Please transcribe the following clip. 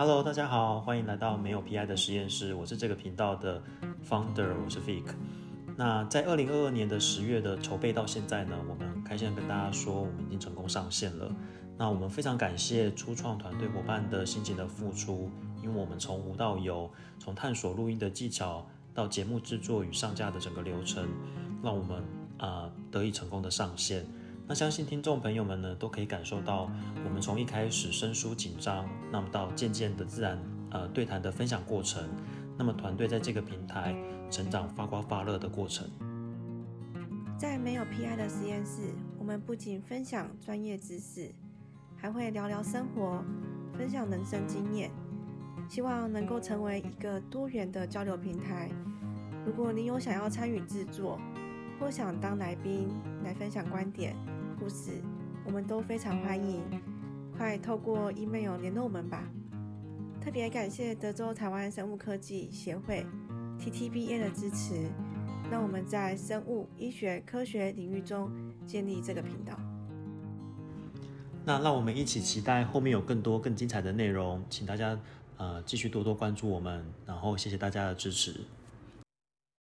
Hello，大家好，欢迎来到没有 PI 的实验室。我是这个频道的 founder，我是 Vic。那在二零二二年的十月的筹备到现在呢，我们很开心的跟大家说，我们已经成功上线了。那我们非常感谢初创团队伙伴的辛勤的付出，因为我们从无到有，从探索录音的技巧到节目制作与上架的整个流程，让我们啊、得以成功的上线。那相信听众朋友们呢，都可以感受到，我们从一开始生疏紧张，那么到渐渐的自然呃对谈的分享过程，那么团队在这个平台成长发光发热的过程。在没有 PI 的实验室，我们不仅分享专业知识，还会聊聊生活，分享人生经验，希望能够成为一个多元的交流平台。如果你有想要参与制作，或想当来宾来分享观点。故事，我们都非常欢迎，快透过 email 联络我们吧。特别感谢德州台湾生物科技协会 TTBA 的支持，让我们在生物医学科学领域中建立这个频道。那让我们一起期待后面有更多更精彩的内容，请大家呃继续多多关注我们，然后谢谢大家的支持。